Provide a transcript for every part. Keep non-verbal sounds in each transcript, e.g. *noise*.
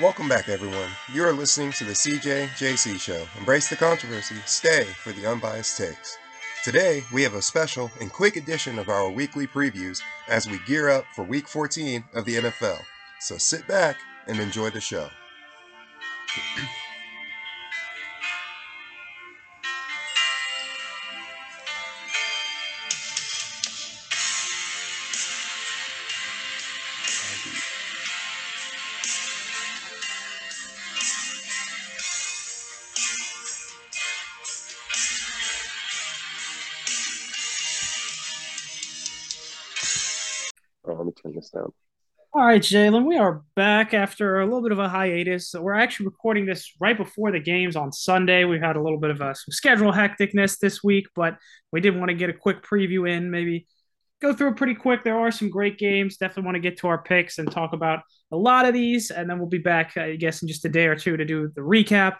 Welcome back, everyone. You are listening to the CJJC Show. Embrace the controversy, stay for the unbiased takes. Today, we have a special and quick edition of our weekly previews as we gear up for Week 14 of the NFL. So sit back and enjoy the show. *clears throat* right, Jalen, we are back after a little bit of a hiatus. We're actually recording this right before the games on Sunday. We've had a little bit of a schedule hecticness this week, but we did want to get a quick preview in, maybe go through it pretty quick. There are some great games. Definitely want to get to our picks and talk about a lot of these, and then we'll be back, I guess, in just a day or two to do the recap.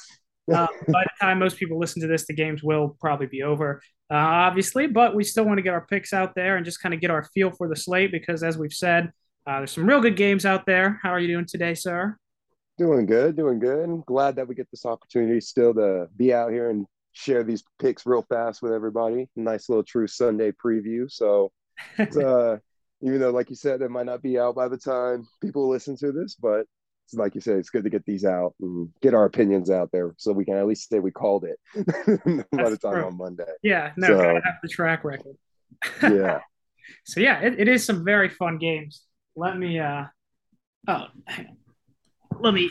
Uh, by the time most people listen to this, the games will probably be over, uh, obviously, but we still want to get our picks out there and just kind of get our feel for the slate because, as we've said, uh, there's some real good games out there. How are you doing today, sir? Doing good, doing good. I'm glad that we get this opportunity still to be out here and share these picks real fast with everybody. Nice little true Sunday preview. So, *laughs* uh, even though, like you said, it might not be out by the time people listen to this, but like you said, it's good to get these out and get our opinions out there so we can at least say we called it *laughs* by the time true. on Monday. Yeah, no, so, gotta have the track record. *laughs* yeah. So yeah, it, it is some very fun games. Let me uh oh. Let me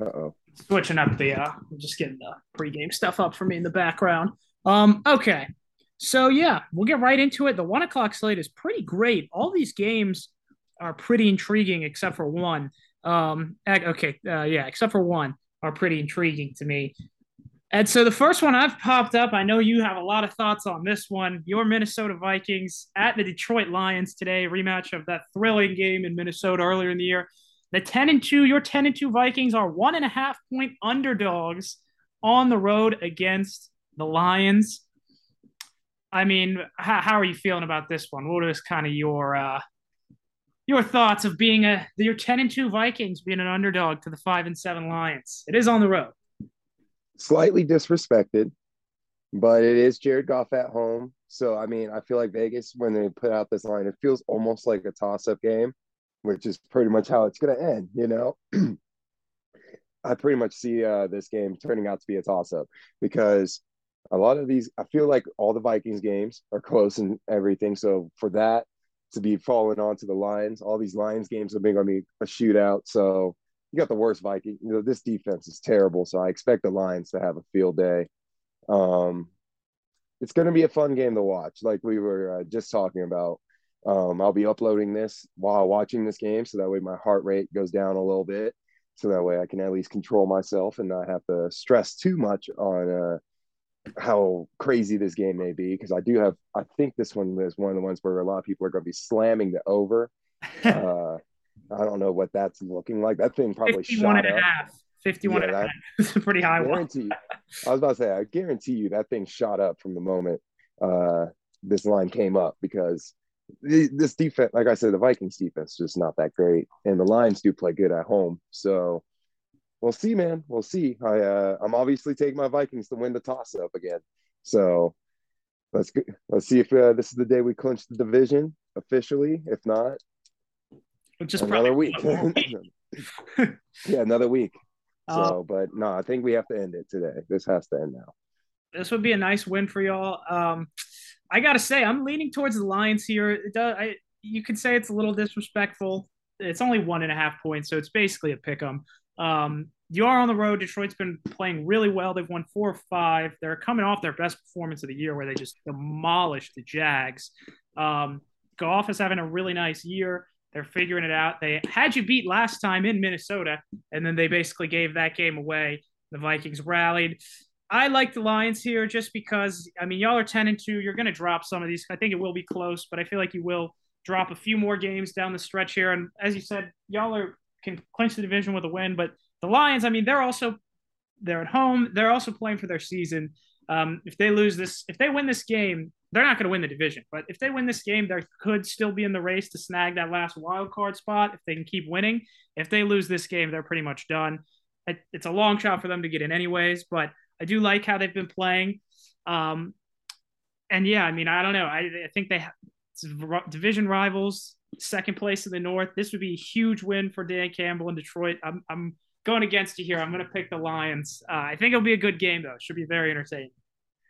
uh-oh. Switching up the uh I'm just getting the pregame stuff up for me in the background. Um okay. So yeah, we'll get right into it. The one o'clock slate is pretty great. All these games are pretty intriguing, except for one. Um, okay, uh, yeah, except for one are pretty intriguing to me. And so the first one I've popped up, I know you have a lot of thoughts on this one. Your Minnesota Vikings at the Detroit Lions today, rematch of that thrilling game in Minnesota earlier in the year. The 10 and 2, your 10 and 2 Vikings are one and a half point underdogs on the road against the Lions. I mean, how, how are you feeling about this one? What is kind of your uh, your thoughts of being a your 10 and 2 Vikings being an underdog to the 5 and 7 Lions. It is on the road. Slightly disrespected, but it is Jared Goff at home. So I mean, I feel like Vegas when they put out this line, it feels almost like a toss-up game, which is pretty much how it's going to end, you know. *clears throat* I pretty much see uh, this game turning out to be a toss-up because a lot of these, I feel like all the Vikings games are close and everything. So for that, to be falling onto the Lions. All these Lions games are going to be a shootout. So you got the worst Viking. You know, this defense is terrible. So I expect the Lions to have a field day. Um, it's going to be a fun game to watch, like we were uh, just talking about. Um, I'll be uploading this while watching this game, so that way my heart rate goes down a little bit, so that way I can at least control myself and not have to stress too much on uh, how crazy this game may be because I do have I think this one is one of the ones where a lot of people are going to be slamming the over. *laughs* uh, I don't know what that's looking like. That thing probably 51 shot and a half. 51 yeah, and a half. *laughs* It's a pretty high guarantee, I was about to say, I guarantee you that thing shot up from the moment uh, this line came up because this defense, like I said, the Vikings defense is just not that great. And the Lions do play good at home. So we'll see, man. We'll see. I uh, I'm obviously taking my Vikings to win the toss up again. So let's go, let's see if uh, this is the day we clinch the division officially. If not, just another week. *laughs* yeah, another week. So, uh, but no, I think we have to end it today. This has to end now. This would be a nice win for y'all. Um, I gotta say, I'm leaning towards the Lions here. It does, I, you could say it's a little disrespectful. It's only one and a half points, so it's basically a pick 'em. Um, you are on the road. Detroit's been playing really well. They've won four or five. They're coming off their best performance of the year, where they just demolished the Jags. Um, Goff is having a really nice year. They're figuring it out. They had you beat last time in Minnesota, and then they basically gave that game away. The Vikings rallied. I like the Lions here just because I mean y'all are ten and two. You're going to drop some of these. I think it will be close, but I feel like you will drop a few more games down the stretch here. And as you said, y'all are can clinch the division with a win. But the Lions, I mean, they're also they're at home. They're also playing for their season. Um, if they lose this, if they win this game, they're not going to win the division. But if they win this game, they could still be in the race to snag that last wild card spot if they can keep winning. If they lose this game, they're pretty much done. It's a long shot for them to get in, anyways. But I do like how they've been playing. Um, and yeah, I mean, I don't know. I, I think they have division rivals, second place in the North. This would be a huge win for Dan Campbell in Detroit. I'm, I'm going against you here. I'm going to pick the Lions. Uh, I think it'll be a good game, though. It should be very entertaining.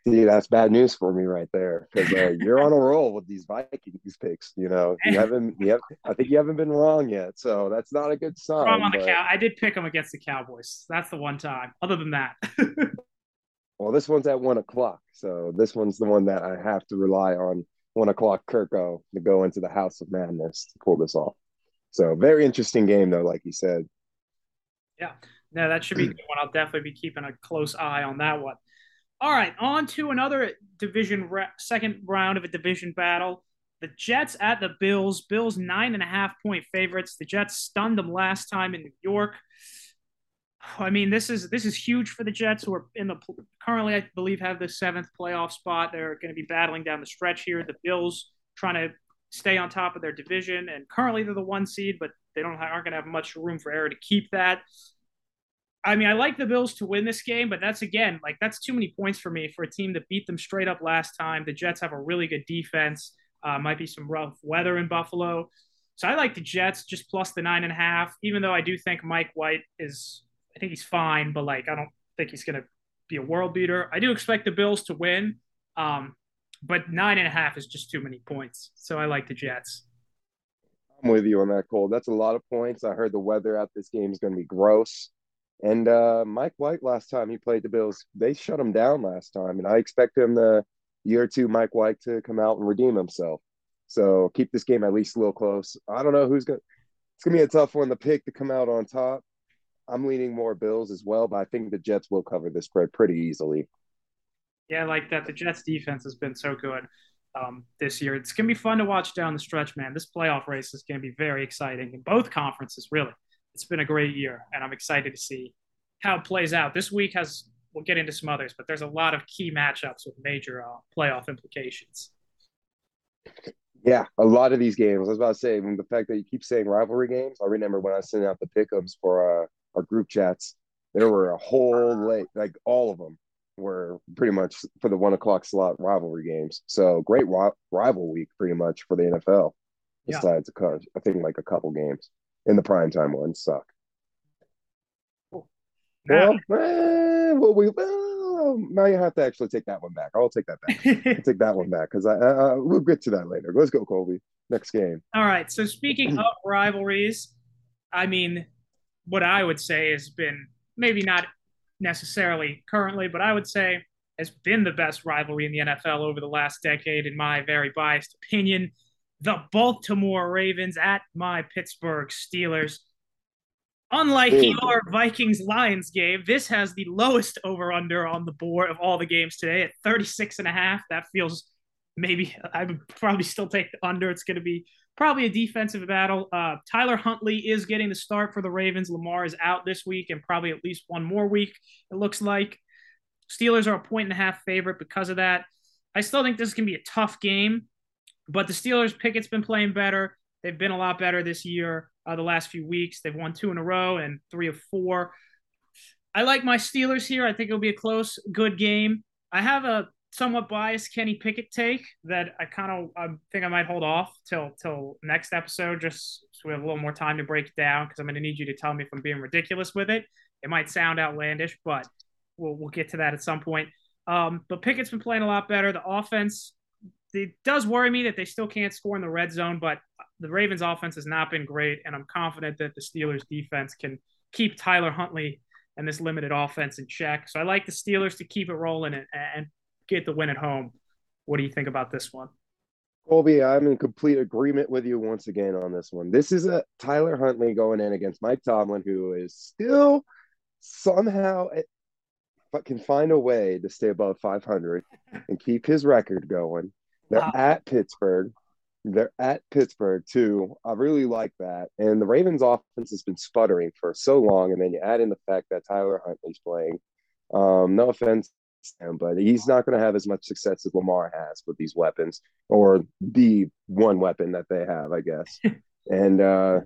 See, that's bad news for me right there because uh, you're on a roll with these Vikings picks. You know, you haven't, you have, I think you haven't been wrong yet, so that's not a good sign. Wrong on but... the cow. I did pick them against the Cowboys. That's the one time. Other than that. *laughs* well, this one's at one o'clock, so this one's the one that I have to rely on one o'clock Kirko to go into the House of Madness to pull this off. So very interesting game though, like you said. Yeah, no, that should be a good one. I'll definitely be keeping a close eye on that one. All right, on to another division second round of a division battle. The Jets at the Bills. Bills nine and a half point favorites. The Jets stunned them last time in New York. I mean, this is this is huge for the Jets, who are in the currently, I believe, have the seventh playoff spot. They're going to be battling down the stretch here. The Bills trying to stay on top of their division, and currently they're the one seed, but they don't aren't going to have much room for error to keep that. I mean, I like the Bills to win this game, but that's again like that's too many points for me for a team that beat them straight up last time. The Jets have a really good defense. Uh, might be some rough weather in Buffalo, so I like the Jets just plus the nine and a half. Even though I do think Mike White is, I think he's fine, but like I don't think he's going to be a world beater. I do expect the Bills to win, um, but nine and a half is just too many points. So I like the Jets. I'm with you on that, Cole. That's a lot of points. I heard the weather at this game is going to be gross. And uh, Mike White, last time he played the Bills, they shut him down last time. And I expect him the year two, Mike White, to come out and redeem himself. So keep this game at least a little close. I don't know who's going to, it's going to be a tough one to pick to come out on top. I'm leaning more Bills as well, but I think the Jets will cover this spread pretty easily. Yeah, I like that. The Jets defense has been so good um, this year. It's going to be fun to watch down the stretch, man. This playoff race is going to be very exciting in both conferences, really it's been a great year, and I'm excited to see how it plays out. This week has we'll get into some others, but there's a lot of key matchups with major uh, playoff implications. Yeah, a lot of these games. I was about to say, the fact that you keep saying rivalry games, I remember when I sent out the pickums for uh, our group chats, there were a whole late, like all of them were pretty much for the one o'clock slot rivalry games. So great ri- rival week, pretty much for the NFL. Besides, yeah. a, I think like a couple games in the primetime ones suck. Well, eh, well, we well, now you have to actually take that one back. I'll take that back. *laughs* take that one back because I, uh, we'll get to that later. Let's go, Colby. Next game. All right. So speaking of *clears throat* rivalries, I mean, what I would say has been maybe not necessarily currently, but I would say has been the best rivalry in the NFL over the last decade, in my very biased opinion the Baltimore Ravens at my Pittsburgh Steelers. Unlike your Vikings Lions game, this has the lowest over under on the board of all the games today at 36 and a half. That feels maybe I would probably still take the under. It's going to be probably a defensive battle. Uh, Tyler Huntley is getting the start for the Ravens. Lamar is out this week and probably at least one more week, it looks like. Steelers are a point and a half favorite because of that. I still think this can be a tough game. But the Steelers, Pickett's been playing better. They've been a lot better this year, uh, the last few weeks. They've won two in a row and three of four. I like my Steelers here. I think it'll be a close, good game. I have a somewhat biased Kenny Pickett take that I kind of I think I might hold off till till next episode, just so we have a little more time to break it down. Because I'm going to need you to tell me if I'm being ridiculous with it. It might sound outlandish, but we'll we'll get to that at some point. Um, but Pickett's been playing a lot better. The offense it does worry me that they still can't score in the red zone, but the Ravens offense has not been great, and I'm confident that the Steelers defense can keep Tyler Huntley and this limited offense in check. So I like the Steelers to keep it rolling and, and get the win at home. What do you think about this one? Colby, I'm in complete agreement with you once again on this one. This is a Tyler Huntley going in against Mike Tomlin, who is still somehow but can find a way to stay above 500 and keep his record going. They're wow. at Pittsburgh. They're at Pittsburgh too. I really like that. And the Ravens offense has been sputtering for so long. And then you add in the fact that Tyler Huntley's playing. Um, no offense him, but he's not going to have as much success as Lamar has with these weapons or the one weapon that they have, I guess. *laughs* and uh,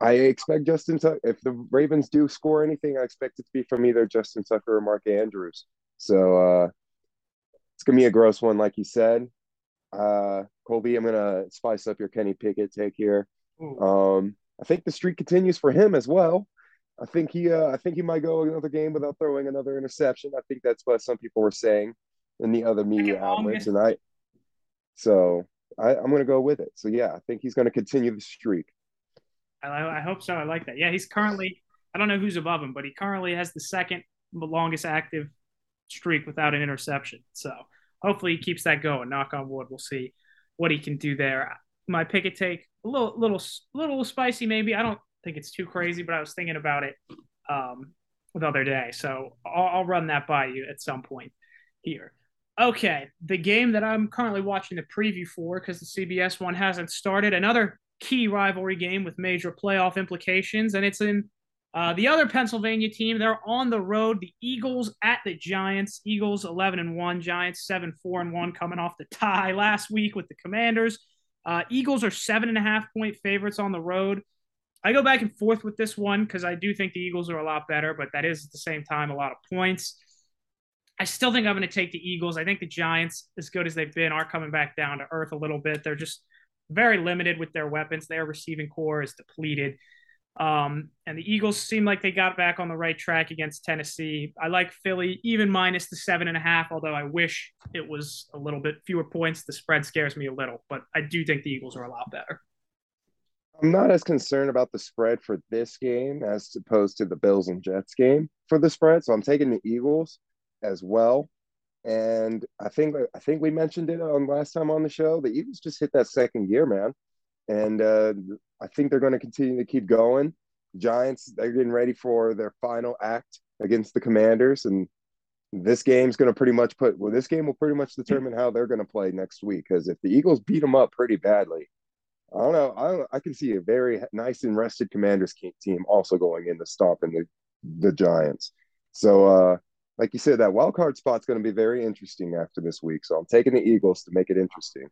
I expect Justin Tucker, if the Ravens do score anything, I expect it to be from either Justin Tucker or Mark Andrews. So uh, it's going to be a gross one, like you said. Uh, Colby, I'm to spice up your Kenny Pickett take here. Um, I think the streak continues for him as well. I think he uh, I think he might go another game without throwing another interception. I think that's what some people were saying in the other media outlets, and I so I, I'm to go with it. So yeah, I think he's to continue the streak. I, I hope so. I like that. Yeah, he's currently I don't know who's above him, but he currently has the second longest active streak without an interception. So hopefully he keeps that going. Knock on wood. We'll see what he can do there. My Pickett take a little little little spicy maybe. I don't think it's too crazy, but I was thinking about it um, the other day. So I'll, I'll run that by you at some point here. Okay, the game that I'm currently watching the preview for because the CBS one hasn't started. Another key rivalry game with major playoff implications, and it's in uh, the other Pennsylvania team. They're on the road. The Eagles at the Giants. Eagles 11 and one. Giants 7 4 and one, coming off the tie last week with the Commanders. Uh, Eagles are seven and a half point favorites on the road. I go back and forth with this one because I do think the Eagles are a lot better, but that is at the same time a lot of points. I still think I'm going to take the Eagles. I think the Giants, as good as they've been, are coming back down to earth a little bit. They're just very limited with their weapons. Their receiving corps is depleted. Um, and the Eagles seem like they got back on the right track against Tennessee. I like Philly, even minus the seven and a half, although I wish it was a little bit fewer points. The spread scares me a little, but I do think the Eagles are a lot better. I'm not as concerned about the spread for this game as opposed to the Bills and Jets game for the spread. So I'm taking the Eagles as well. And I think I think we mentioned it on last time on the show. The Eagles just hit that second year, man, and uh, I think they're going to continue to keep going. Giants they're getting ready for their final act against the Commanders, and this game's going to pretty much put well. This game will pretty much determine how they're going to play next week. Because if the Eagles beat them up pretty badly, I don't know. I, I can see a very nice and rested Commanders team also going in to stomping the the Giants. So, uh, like you said, that wild card spot's going to be very interesting after this week. So I'm taking the Eagles to make it interesting.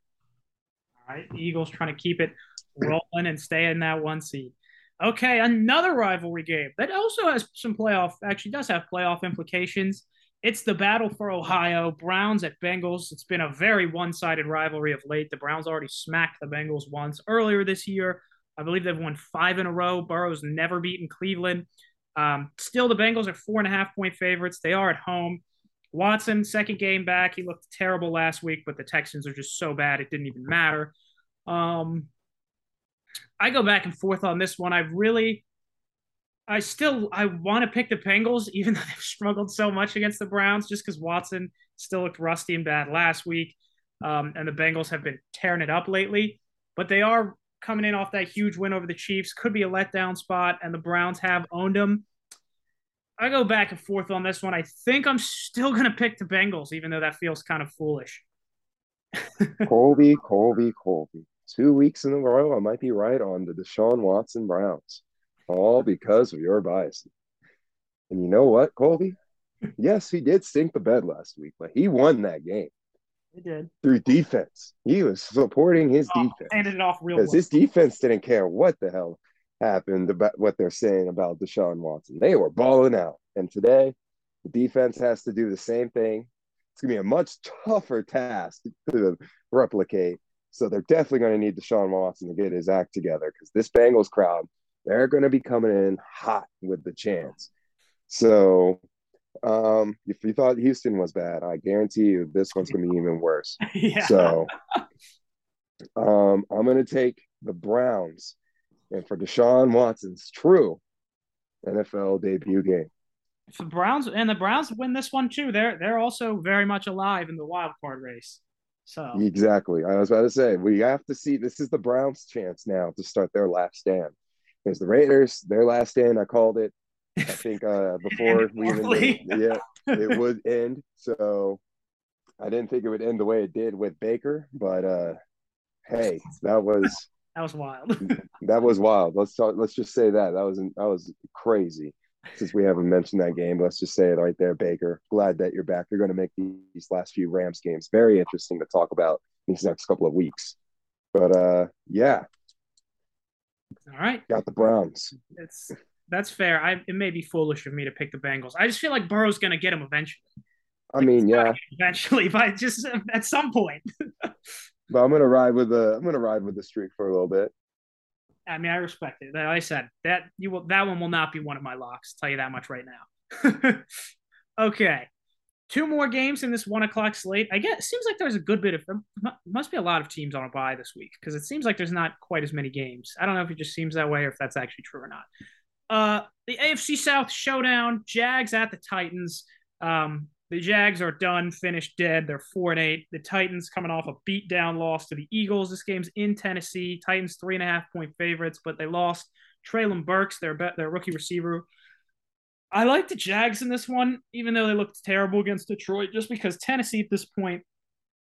All right, Eagles trying to keep it rolling and stay in that one seed. Okay, another rivalry game that also has some playoff. Actually, does have playoff implications. It's the battle for Ohio. Browns at Bengals. It's been a very one sided rivalry of late. The Browns already smacked the Bengals once earlier this year. I believe they've won five in a row. Burrow's never beaten Cleveland. Um, still, the Bengals are four and a half point favorites. They are at home. Watson, second game back. He looked terrible last week, but the Texans are just so bad it didn't even matter. Um, I go back and forth on this one. I really I still I want to pick the Bengals, even *laughs* though they've struggled so much against the Browns, just because Watson still looked rusty and bad last week, um, and the Bengals have been tearing it up lately. But they are coming in off that huge win over the Chiefs. Could be a letdown spot, and the Browns have owned them. I go back and forth on this one. I think I'm still going to pick the Bengals, even though that feels kind of foolish. *laughs* Colby, Colby, Colby. Two weeks in a row, I might be right on the Deshaun Watson Browns all because of your bias. And you know what, Colby? yes, he did sink the bed last week, but he won that game. He did through defense. He was supporting his oh, defense. Handed it off real because his defense didn't care what the hell happened about what they're saying about Deshaun Watson. They were balling out, and today the defense has to do the same thing. It's gonna be a much tougher task to replicate. So they're definitely going to need Deshaun Watson to get his act together because this Bengals crowd they're going to be coming in hot with the chance. So, um, if you thought Houston was bad, I guarantee you this one's going to be even worse. *laughs* yeah. So, um, I'm going to take the Browns, and for Deshaun Watson's true NFL debut game. If the Browns and the Browns win this one too, they're they're also very much alive in the wild card race. So exactly, I was about to say we have to see. This is the Browns' chance now to start their last stand because the Raiders, their last stand, I called it. I *laughs* think uh, before we even yeah, it *laughs* would end. So I didn't think it would end the way it did with Baker, but uh, hey, that was *laughs* that was wild. that was wild. Let's talk, let's just say that that was that was crazy. Since we haven't mentioned that game, let's just say it right there, Baker. Glad that you're back. You're going to make these last few Rams games very interesting to talk about these next couple of weeks. But uh, yeah. All right. Got the Browns. It's that's fair. I it may be foolish of me to pick the Bengals. I just feel like Burrow's going to get him eventually. I mean, yeah. Eventually, *laughs* but just at some point. *laughs* but I'm gonna ride with the I'm gonna ride with the streak for a little bit. I mean, I respect it. Like I said, that you will that one will not be one of my locks. Tell you that much right now. *laughs* okay, two more games in this one o'clock slate. I guess it seems like there's a good bit of must be a lot of teams on a bye this week because it seems like there's not quite as many games. I don't know if it just seems that way or if that's actually true or not. Uh, the AFC South showdown: Jags at the Titans. Um, the Jags are done, finished dead. They're four and eight. The Titans coming off a beatdown loss to the Eagles. This game's in Tennessee. Titans three and a half point favorites, but they lost Treylon Burks, their bet, their rookie receiver. I like the Jags in this one, even though they looked terrible against Detroit, just because Tennessee at this point,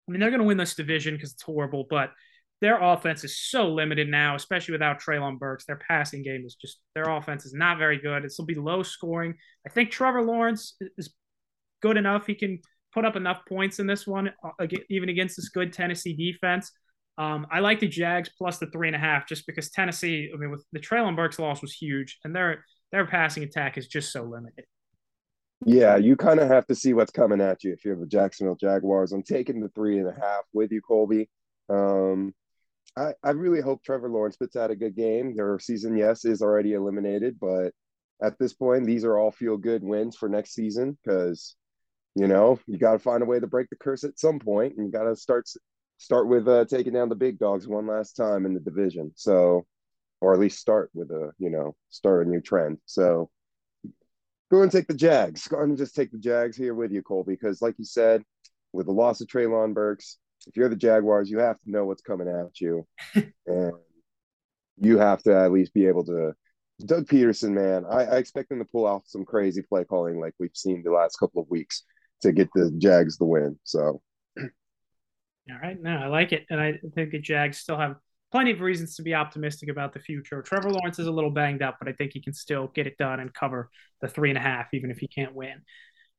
I mean, they're going to win this division because it's horrible, but their offense is so limited now, especially without Treylon Burks. Their passing game is just, their offense is not very good. It'll be low scoring. I think Trevor Lawrence is good enough. He can put up enough points in this one, uh, even against this good Tennessee defense. Um, I like the Jags plus the three and a half just because Tennessee, I mean, with the Treylon Burks loss was huge, and their their passing attack is just so limited. Yeah, you kind of have to see what's coming at you if you're the Jacksonville Jaguars. I'm taking the three and a half with you, Colby. Um, I, I really hope Trevor Lawrence puts out a good game. Their season, yes, is already eliminated, but at this point, these are all feel good wins for next season because you know you got to find a way to break the curse at some point and you got to start start with uh, taking down the big dogs one last time in the division. So or at least start with a you know start a new trend. So go and take the jags. Go and just take the jags here with you cole because like you said with the loss of Treylon Burks if you're the jaguars you have to know what's coming at you. *laughs* And you have to at least be able to Doug Pederson, man, I, I expect him to pull off some crazy play calling like we've seen the last couple of weeks to get the Jags the win. So, all right, no, I like it, and I think the Jags still have plenty of reasons to be optimistic about the future. Trevor Lawrence is a little banged up, but I think he can still get it done and cover the three and a half, even if he can't win.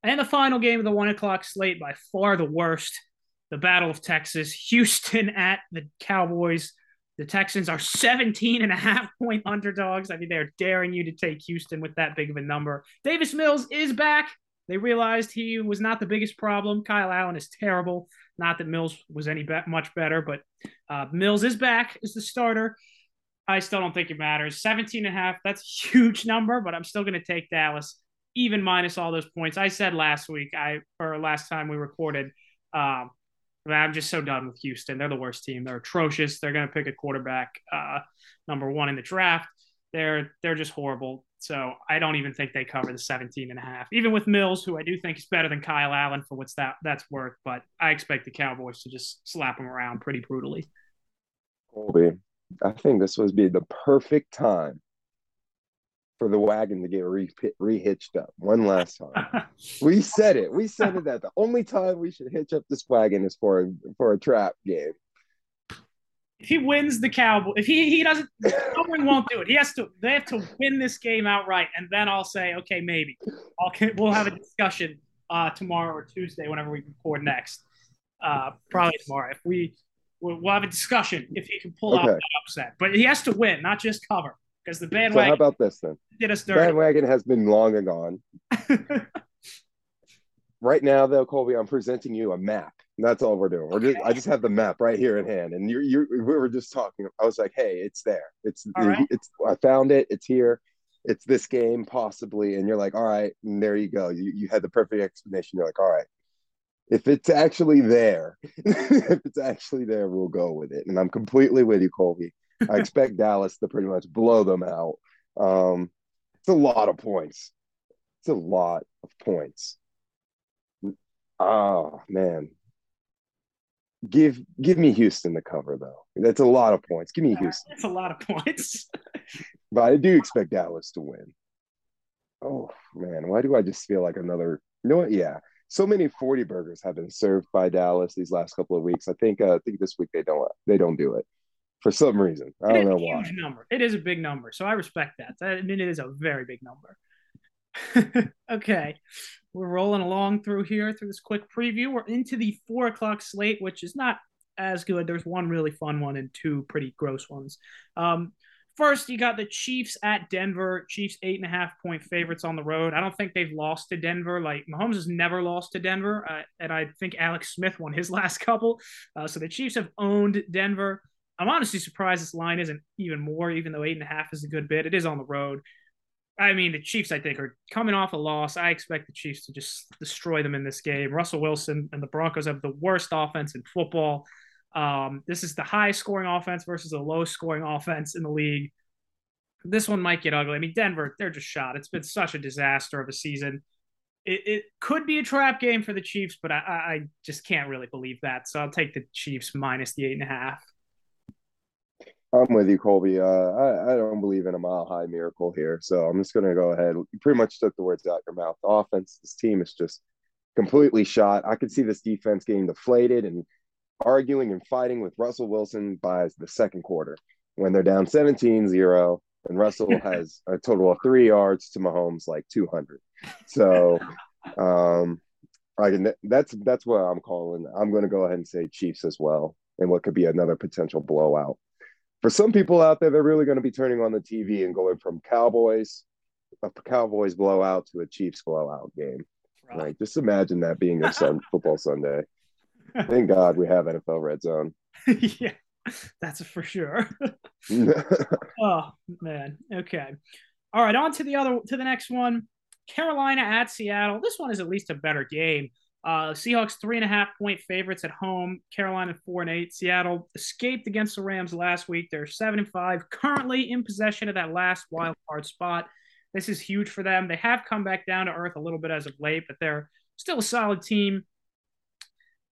And the final game of the one o'clock slate, by far the worst, the Battle of Texas, Houston at the Cowboys. The Texans are 17 and a half point underdogs. I mean, they're daring you to take Houston with that big of a number. Davis Mills is back. They realized he was not the biggest problem. Kyle Allen is terrible. Not that Mills was any be- much better, but uh, Mills is back as the starter. I still don't think it matters. 17 and a half, that's a huge number, but I'm still going to take Dallas, even minus all those points. I said last week, I or last time we recorded, um, I'm just so done with Houston. They're the worst team. They're atrocious. They're going to pick a quarterback uh, number one in the draft. They're they're just horrible. So I don't even think they cover the 17 and a half, even with Mills, who I do think is better than Kyle Allen for what's that that's worth. But I expect the Cowboys to just slap them around pretty brutally. Colby, I think this would be the perfect time for the wagon to get re- rehitched up one last time. *laughs* we said it. We said it that the only time we should hitch up this wagon is for a, for a trap game if he wins the Cowboy, if he he doesn't, Cowboy won't do it. He has to. They have to win this game outright, and then I'll say, okay, maybe I'll we'll have a discussion uh, tomorrow or Tuesday, whenever we record next. Uh, probably tomorrow. If we we'll, we'll, have a discussion if he can pull okay. that upset, but he has to win, not just cover, because the bandwagon. So how about this then? Did us dirty. Bandwagon has been long gone. *laughs* right now, though, Colby, I'm presenting you a map that's all we're doing. We're just I just have the map right here in hand, and you you we were just talking. I was like, hey, it's there. It's right. it's I found it. It's here. It's this game possibly, and you're like, all right, and there you go. You you had the perfect explanation. You're like, all right, if it's actually there, *laughs* if it's actually there, we'll go with it. And I'm completely with you, Colby. I *laughs* expect Dallas to pretty much blow them out. Um, it's a lot of points. It's a lot of points. Oh man, Give give me Houston to cover though. That's a lot of points. Give me Houston. That's a lot of points. *laughs* but I do expect Dallas to win. Oh man, why do I just feel like another? You know what? Yeah, so many forty burgers have been served by Dallas these last couple of weeks. I think uh, I think this week they don't they don't do it for some reason. I don't know why. Number. It is a big number, so I respect that. I mean, it is a very big number. *laughs* okay. We're rolling along through here through this quick preview. We're into the four o'clock slate, which is not as good. There's one really fun one and two pretty gross ones. Um, first, you got the Chiefs at Denver. Chiefs eight and a half point favorites on the road. I don't think they've lost to Denver. Like Mahomes has never lost to Denver, uh, and I think Alex Smith won his *laughs* last couple. Uh, so the Chiefs have owned Denver. I'm honestly surprised this line isn't even more, even though eight and a half is a good bit. It is on the road. I mean, the Chiefs, I think, are coming off a loss. I expect the Chiefs to just destroy them in this game. Russell Wilson and the Broncos have the worst offense in football. Um, this is the high scoring offense versus a low scoring offense in the league. This one might get ugly. I mean, Denver, they're just shot. It's been such a disaster of a season. It, it could be a trap game for the Chiefs, but I, I just can't really believe that. So I'll take the Chiefs minus the eight and a half. I'm with you, Colby. Uh, I, I don't believe in a mile high miracle here. So I'm just going to go ahead. You pretty much took the words out your mouth. The offense, this team is just completely shot. I could see this defense getting deflated and arguing and fighting with Russell Wilson by the second quarter when they're down 17 0 and Russell *laughs* has a total of three yards to Mahomes like 200. So, um, I can, that's that's what I'm calling. I'm going to go ahead and say Chiefs as well, and what could be another potential blowout. For some people out there, they're really going to be turning on the TV and going from Cowboys, a Cowboys blowout to a Chiefs blowout game. Right. Like, just imagine that being sun, *laughs* football Sunday. Thank God we have NFL Red Zone. *laughs* yeah, that's for sure. *laughs* oh man. Okay. All right. On to the other to the next one. Carolina at Seattle. This one is at least a better game. Uh, Seahawks three and a half point favorites at home. Carolina four and eight. Seattle escaped against the Rams last week. They're seven and five, currently in possession of that last wild card spot. This is huge for them. They have come back down to earth a little bit as of late, but they're still a solid team.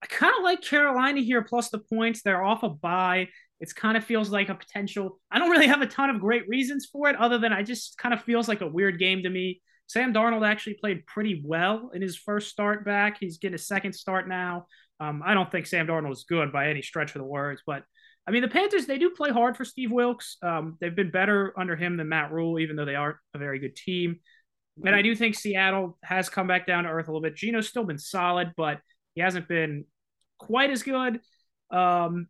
I kind of like Carolina here plus the points. They're off a bye. It kind of feels like a potential. I don't really have a ton of great reasons for it, other than I just kind of feels like a weird game to me. Sam Darnold actually played pretty well in his first start back. He's getting a second start now. Um, I don't think Sam Darnold is good by any stretch of the words, but I mean the Panthers they do play hard for Steve Wilks. Um, they've been better under him than Matt Rhule, even though they aren't a very good team. And I do think Seattle has come back down to earth a little bit. Geno's still been solid, but he hasn't been quite as good. Um,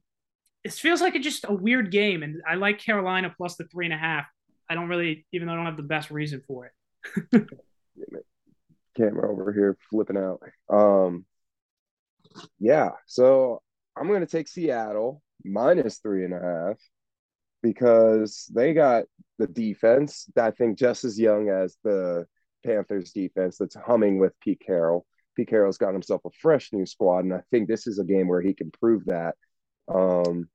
it feels like it's just a weird game, and I like Carolina plus the three and a half. I don't really, even though I don't have the best reason for it. Camera over here flipping out. Um, yeah, so I'm going to take Seattle minus three and a half because they got the defense that I think just as young as the Panthers defense that's humming with Pete Carroll. Pete Carroll's got himself a fresh new squad, and I think this is a game where he can prove that. Um,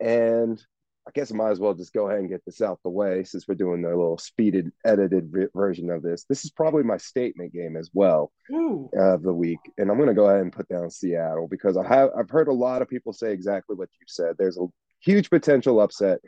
and I guess I might as well just go ahead and get this out the way since we're doing the little speeded, edited version of this. This is probably my statement game as well Ooh. of the week, and I'm going to go ahead and put down Seattle because I have I've heard a lot of people say exactly what you said. There's a huge potential upset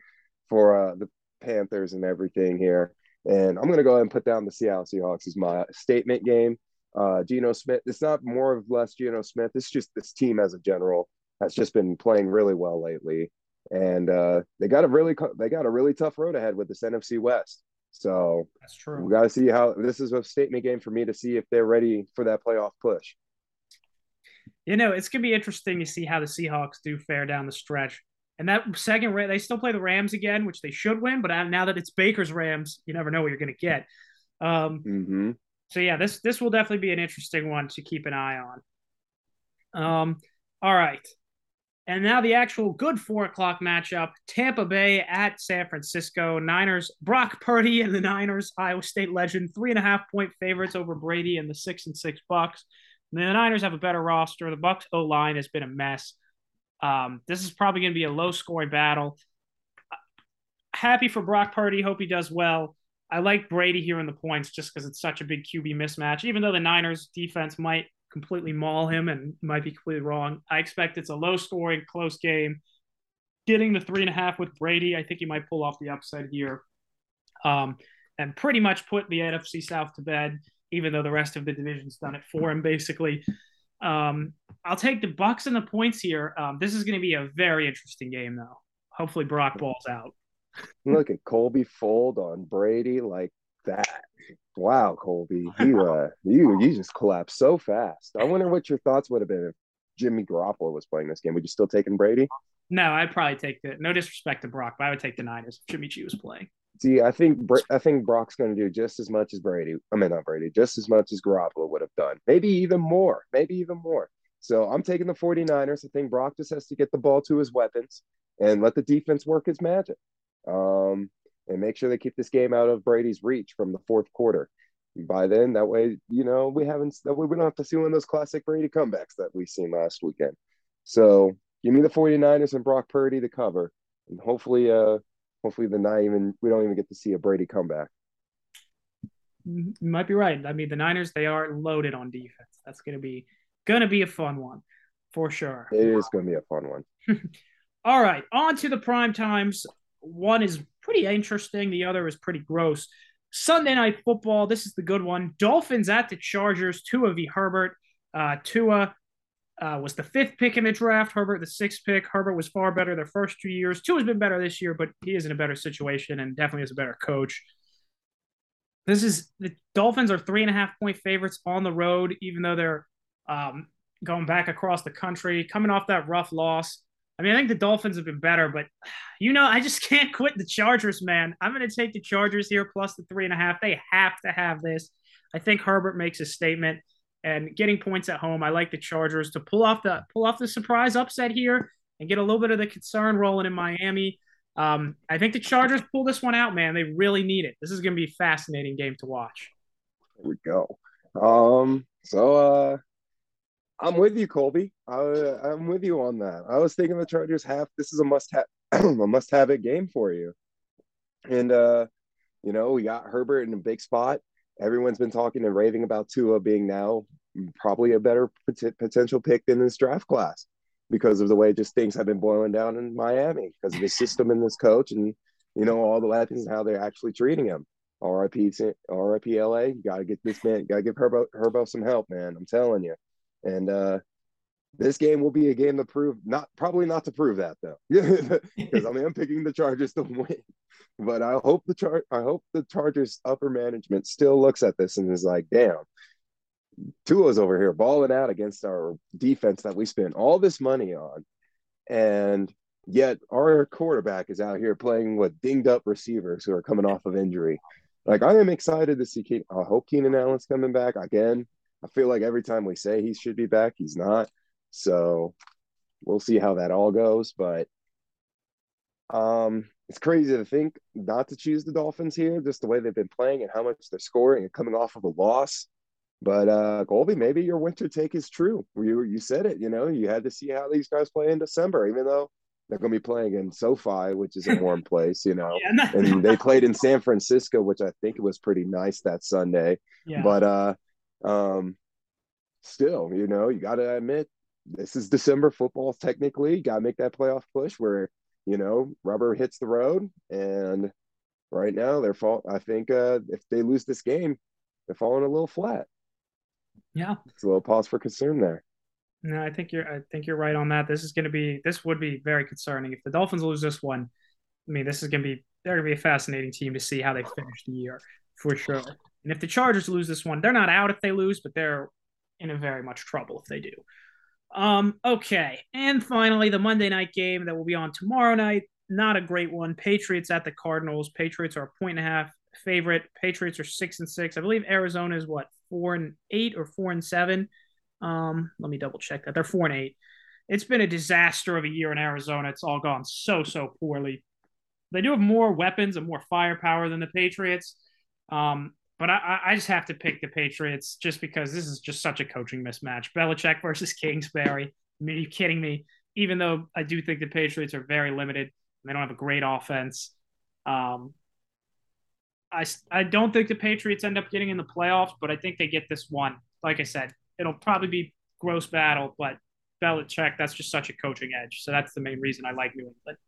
for uh, the Panthers and everything here, and I'm going to go ahead and put down the Seattle Seahawks as my statement game uh, Geno Smith. It's not more or less Geno Smith. It's just this team as a general has just been playing really well lately, and uh, they got a really they got a really tough road ahead with this NFC West. So that's true. We got to see how this is a statement game for me to see if they're ready for that playoff push. You know, it's gonna be interesting to see how the Seahawks do fare down the stretch. And that second, they still play the Rams again, which they should win. But now that it's Baker's Rams, you never know what you're going to get. Um, mm-hmm so yeah, this this will definitely be an interesting one to keep an eye on. Um, all right. And now the actual good four o'clock matchup: Tampa Bay at San Francisco. Niners, Brock Purdy and the Niners, Iowa State legend, three and a half point favorites over Brady and the six and six Bucks. And the Niners have a better roster. The Bucks O line has been a mess. Um, this is probably going to be a low scoring battle. Happy for Brock Purdy. Hope he does well. I like Brady here in the points just because it's such a big QB mismatch. Even though the Niners defense might completely maul him and might be completely wrong, I expect it's a low scoring, close game. Getting the three and a half with Brady, I think he might pull off the upside here. Um, and pretty much put the NFC South to bed, even though the rest of the division's done it for him, basically. Um, I'll take the Bucks and the points here. Um, this is going to be a very interesting game, though. Hopefully, Brock balls out. Look at Colby fold on Brady. Like that. Wow, Colby, *laughs* you uh, you you just collapsed so fast. I wonder what your thoughts would have been if Jimmy Garoppolo was playing this game. Would you still taking Brady? No, I'd probably take the. No disrespect to Brock, but I would take the Niners if Jimmy G was playing. See, I think I think Brock's going to do just as much as Brady. I mean, not Brady, just as much as Garoppolo would have done. Maybe even more. Maybe even more. So I'm taking the 49ers. I think Brock just has to get the ball to his weapons and let the defense work its magic. Um, and make sure they keep this game out of Brady's reach from the fourth quarter. By then, that way, you know, we haven't that way we don't have to see one of those classic Brady comebacks that we seen last weekend. So give me the 49ers and Brock Purdy to cover. And hopefully, uh, hopefully the not even we don't even get to see a Brady comeback. You might be right. I mean, the Niners they are loaded on defense. That's gonna be gonna be a fun one for sure. It is gonna be a fun one. *laughs* All right, on to the prime times. One is pretty interesting. The other is pretty gross. Sunday night football. This is the good one. Dolphins at the Chargers. Tua v. Herbert. Uh, Tua uh, was the fifth pick in the draft. Herbert the sixth pick. Herbert was far better the first two years. Tua has been better this year, but he is in a better situation and definitely is a better coach. This is the Dolphins are three and a half point favorites on the road, even though they're um, going back across the country, coming off that rough loss. I mean, I think the Dolphins have been better, but you know, I just *laughs* can't quit the Chargers, man. I'm going to take the Chargers here plus the three and a half. They have to have this. I think Herbert makes a statement and getting points at home. I like the Chargers to pull off the pull off the surprise upset here and get a little bit of the concern rolling in Miami. Um, I think the Chargers pull this one out, man. They really need it. This is going to be a fascinating game to watch. There we go. Um, so uh, I'm with you, Colby. I, I'm with you on that. I was thinking the Chargers have this is a must have *clears throat* a must have it game for you. And uh, you know, we got Herbert in a big spot. Everyone's been talking and raving about Tua being now probably a better pot- potential pick than this draft class because of the way just things have been boiling down in Miami because of the system and this coach and you know all the weapons and how they're actually treating him. RIP RIP LA, you gotta get this man, gotta give Herbo Herbo some help, man. I'm telling you. And uh, this game will be a game to prove not probably not to prove that though, *laughs* because I mean I'm picking the Chargers to *laughs* win. But I hope the char I hope the Chargers upper management still looks at this and is like, damn, Tua's over here balling out against our defense that we spent all this money on, and yet our quarterback is out here playing with dinged up receivers who are coming off of injury. Like I am excited to see. Ke- I hope Keenan Allen's coming back again. I feel like every time we say he should be back, he's not. So we'll see how that all goes. But um, it's crazy to think not to choose the Dolphins here, just the way they've been playing and how much they're scoring and coming off of a loss. But uh Colby, maybe your winter take is true. You you said it, you know, you had to see how these guys play in December, even though they're going to be playing in SoFi, which is a *laughs* warm place, you know. Yeah, and they played in San Francisco, which I think was pretty nice that Sunday. Yeah. But uh um, still, you know, you got to admit this is December football. Technically, got to make that playoff push where you know rubber hits the road. And right now, they're fall. I think uh, if they lose this game, they're falling a little flat. Yeah, it's a little pause for concern there. No, I think you're. I think you're right on that. This is going to be. This would be very concerning if the Dolphins lose this one. I mean, this is going to be. They're going to be a fascinating team to see how they finish the year for sure. And if the Chargers lose this one, they're not out if they lose, but they're in a very much trouble if they do. Um, okay. And finally, the Monday night game that will be on tomorrow night. Not a great one. Patriots at the Cardinals. Patriots are a point and a half favorite. Patriots are six and six. I believe Arizona is what four and eight or four and seven. Um, let me double check that. They're four and eight. It's been a disaster of a year in Arizona. It's all gone so so poorly. They do have more weapons and more firepower than the Patriots. Um, but I, I just have to pick the Patriots just because this is just such a coaching mismatch. Belichick *laughs* versus Kingsbury. I mean, are you kidding me? Even though I do think the Patriots are very limited, and they don't have a great offense. Um, I, I don't think the Patriots end up getting in the playoffs, but I think they get this one. Like I said, it'll probably be gross battle, but Belichick, that's just such a coaching edge. So that's the main reason I like New England.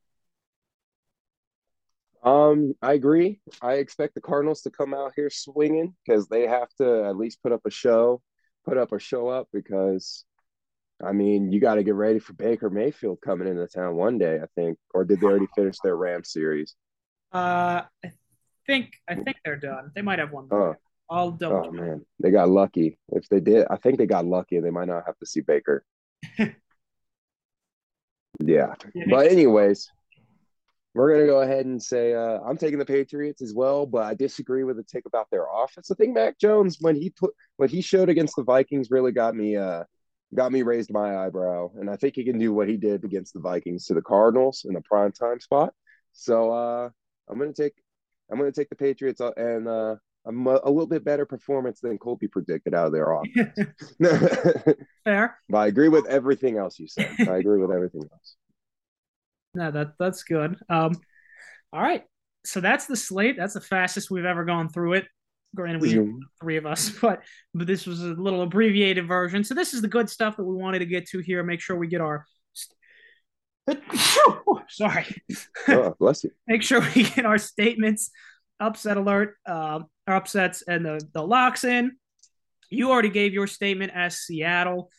Um, I agree. I expect the Cardinals to come out here swinging because they have to at least put up a show, put up a show up because, I mean, you got to get ready for Baker Mayfield coming into town one day. I think, or did they already finish their Ram series? Uh, think I think they're done. They might have one. more. I'll double oh check. man, they got lucky. If they did, I think they got lucky. They might not have to see Baker. *laughs* Yeah, Yeah, but anyways, we're gonna go ahead and say uh, I'm taking the Patriots as well, but I disagree with the take about their offense. I think Mac Jones when he put what he showed against the Vikings really got me uh got me raised my eyebrow, and I think he can do what he did against the Vikings to the Cardinals in the prime time spot. So uh, I'm gonna take I'm gonna take the Patriots uh, and uh, I'm a, a little bit better performance than Colby predicted out of their *laughs* offense. *laughs* Fair. but I agree with everything else you said. I agree with everything else. No, that that's good. Um, all right. So that's the slate. That's the fastest we've ever gone through it. Granted, we three of us, *laughs* but but this was a little abbreviated version. So this is the good stuff that we wanted to get to here. Make sure we get our. *laughs* Sorry. Oh, bless you. *laughs* Make sure we get our statements, upset alert, um, our upsets, and the the locks in. You already gave your statement as Seattle.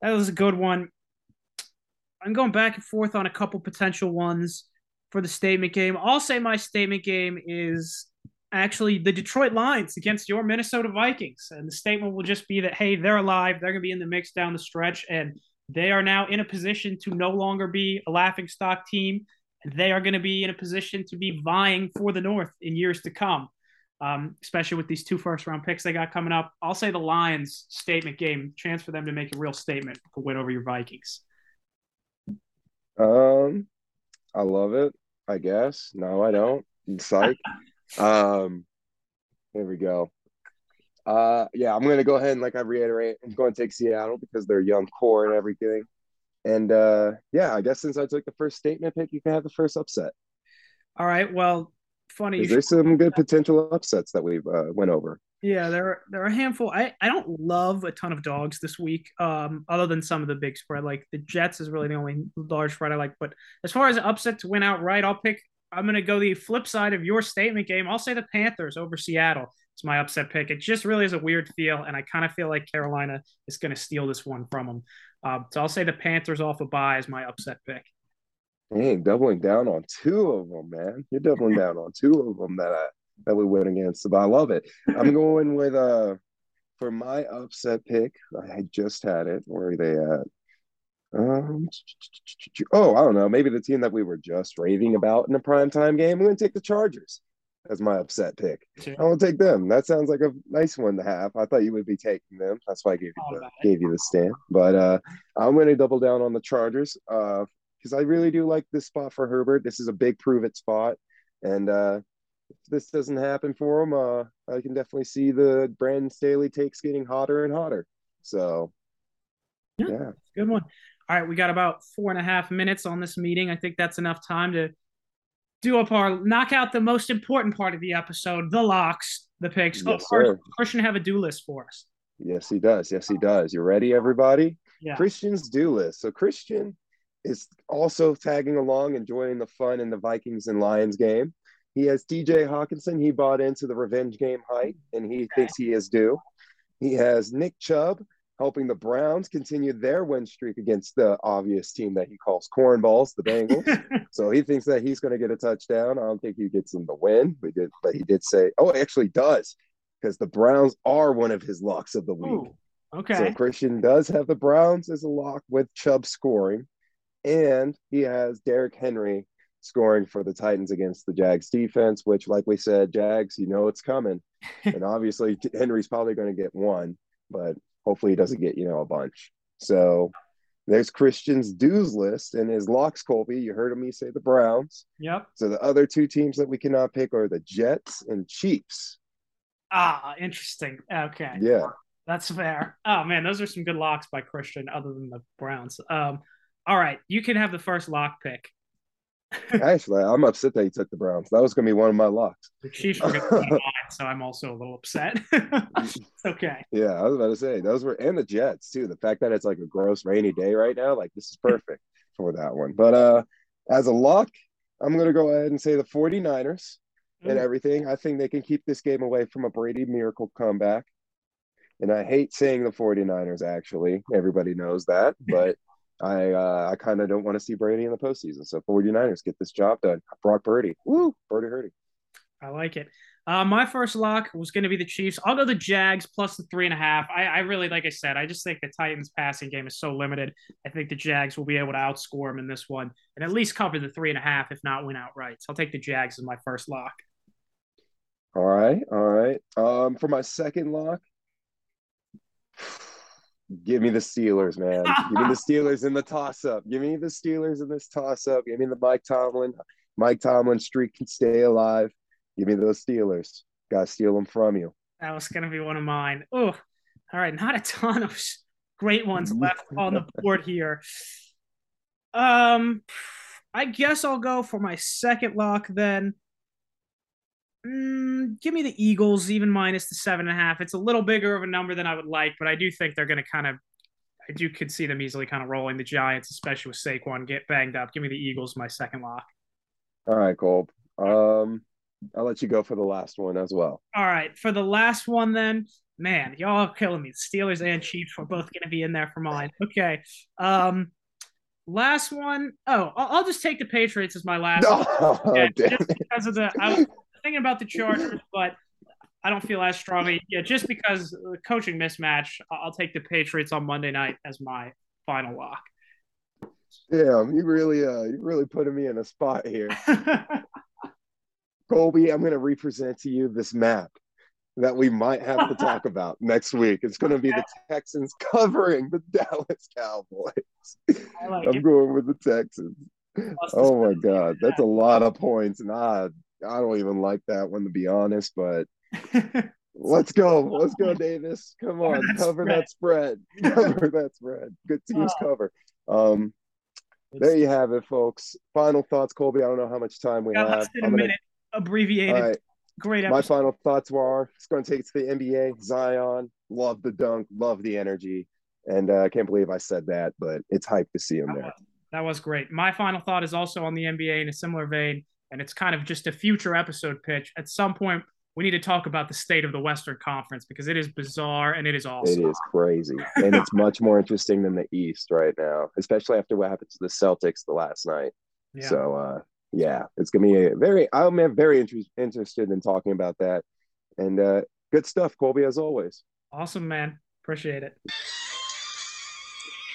That was a good one. I'm going back and forth on a couple potential ones for the statement game. I'll say my statement game is actually the Detroit Lions against your Minnesota Vikings. And the statement will just be that, hey, they're alive. They're going to be in the mix down the stretch. And they are now in a position to no longer be a laughing stock team. And they are going to be in a position to be vying for the North in years to come, um, especially with these two first round picks they got coming up. I'll say the Lions statement game, chance for them to make a real statement to win over your Vikings. Um, I love it. I guess. No, I don't. Psych. um, here we go. Uh, yeah, I'm gonna go ahead and like I reiterate, I'm going to take Seattle because they're young core and everything. And uh, yeah, I guess since I took the first statement pick, you can have the first upset. All right. Well, funny. There's some good potential upsets that we've uh, went over. Yeah, there there are a handful. I, I don't love a ton of dogs this week, um, other than some of the big spread. Like the Jets is really the only large spread I like. But as far as upset to win outright, I'll pick. I'm gonna go the flip side of your statement game. I'll say the Panthers over Seattle. It's my upset pick. It just really is a weird feel, and I kind of feel like Carolina is gonna steal this one from them. Um, so I'll say the Panthers off a bye is my upset pick. Dang, doubling down on two of them, man. You're doubling down on two of them that I that we went against. But I love it. I'm *laughs* going with uh for my upset pick. I just had it. Where are they at? Um, oh, I don't know. Maybe the team that we were just raving about in a primetime game. I'm going to take the Chargers as my upset pick. I will take them. That sounds like a nice one to have. I thought you would be taking them. That's why I gave you the, gave you the stand. But uh, I'm going to double down on the Chargers uh, because I really do like this spot for Herbert. This is a big prove it spot, and uh, if this doesn't happen for him, uh, I can definitely see the Brandon Staley takes getting hotter and hotter. So, Yeah. yeah. Good one. All right, we got about four and a half minutes on this meeting. I think that's enough time to do up our knock out the most important part of the episode, the locks, the picks. oh, Yes, first, sir. Christian have a do list for us. Yes, he does. Yes, he does. You ready, everybody? Yeah. Christian's do list. So Christian is also tagging along, enjoying the fun in the Vikings and Lions game. He has T.J. Hockenson. He bought into the revenge game hype, and he thinks he is due. He has Nick Chubb helping the Browns continue their win streak against the obvious team that he calls cornballs, the Bengals. *laughs* so he thinks that he's going to get a touchdown. I don't think he gets them the win. We did, but he did say, "Oh, actually does," because the Browns are one of his locks of the week. Ooh, okay. So Christian does have the Browns as a lock with Chubb scoring, and he has Derrick Henry scoring for the Titans against the Jags defense, which, like we said, Jags, you know it's coming. *laughs* and obviously, Henry's probably going to get one, but hopefully he doesn't get, you know, a bunch. So there's Christian's dues list and his locks, Colby. You heard me say the Browns. yep. So the other two teams that we cannot pick are the Jets and Chiefs. Ah, interesting. Okay. Yeah. That's fair. Oh man, those are some good locks by Christian, other than the Browns. Um, all right, you can have the first lock pick. Actually, I'm upset that he took the Browns. That was going to be one of my locks. The Chiefs were going to be *laughs* mine, so I'm also a little upset. it's *laughs* okay. Yeah, I was about to say those were and the Jets too. The fact that it's like a gross rainy day right now, like this is *laughs* perfect for that one. But uh as a lock, I'm gonna go ahead and say the 49ers and everything. I think they can keep this game away from a Brady miracle comeback. And I hate saying the 49ers actually. Everybody knows that, but I uh I kind of don't want to see Brady in the postseason. So 49ers get this job done. Brock Purdy. Woo, Purdy Hurdy. I like it. Uh, my first lock was going to be the Chiefs. I'll go the Jags plus the three and a half. I, I, really, like I said, I just think the Titans' passing game is so limited. I think the Jags will be able to outscore them in this one and at least cover the three and a half, if not win outright. So I'll take the Jags as my first lock. All right, all right. Um, for my second lock, give me the Steelers, man. give me the *laughs* Steelers in the toss-up. Give me the Steelers in this toss-up. Give me the Mike Tomlin. Mike Tomlin streak can stay alive. Give me those Steelers. Got to steal them from you. That was going to be one of mine. Oh, all right. Not a ton of great ones *laughs* left on the board here. Um, I guess I'll go for my second lock then. Mm, give me the Eagles, even minus the seven and a half. It's a little bigger of a number than I would like, but I do think they're going to kind of. I do could see them easily kind of rolling the Giants, especially with Saquon get banged up. Give me the Eagles, my second lock. All right, Colb. Um, I'll let you go for the last one as well. All right, for the last one, then, man, y'all are killing me. The Steelers and Chiefs are both going to be in there for mine. Okay, um, last one. Oh, I'll, I'll just take the Patriots as my last. *laughs* Oh, yeah, just because of the, I was thinking about the Chargers, *laughs* but I don't feel as strongly. Yeah, just because the coaching mismatch, I'll take the Patriots on Monday night as my final lock. Damn, you really, uh, you really putting me in a spot here. *laughs* Colby, I'm going to represent to you this map that we might have to talk *laughs* about next week. It's going to be the Texans covering the Dallas Cowboys. Like I'm it. going with the Texans. Oh my God, that's a lot of points, and I I don't even like that one to be honest. But *laughs* let's go, let's go, *laughs* Davis. Come on, cover that spread. *laughs* cover that spread. Good teams oh. cover. Um, there you have it, folks. Final thoughts, Colby. I don't know how much time we have. I'm gonna, abbreviated. Right. Great. Episode. My final thoughts were: it's going to take it to the NBA. Zion, love the dunk, love the energy, and uh, I can't believe I said that, but it's hype to see him that there. Was, that was great. My final thought is also on the NBA in a similar vein, and it's kind of just a future episode pitch. At some point, we need to talk about the state of the Western Conference because it is bizarre and it is awesome. It is crazy, *laughs* and it's much more interesting than the East right now, especially after what happened to the Celtics the last night. Yeah. So uh, yeah, it's gonna be a very. I'm very inter- interested in talking about that, and uh, good stuff, Colby, as always. Awesome, man. Appreciate it.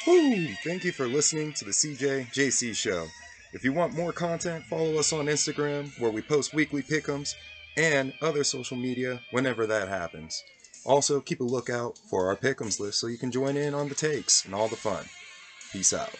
Woo! Thank you for listening to the CJ JC Show. If you want more content, follow us on Instagram where we post weekly pickums and other social media whenever that happens. Also, keep a lookout for our pickums list so you can join in on the takes and all the fun. Peace out.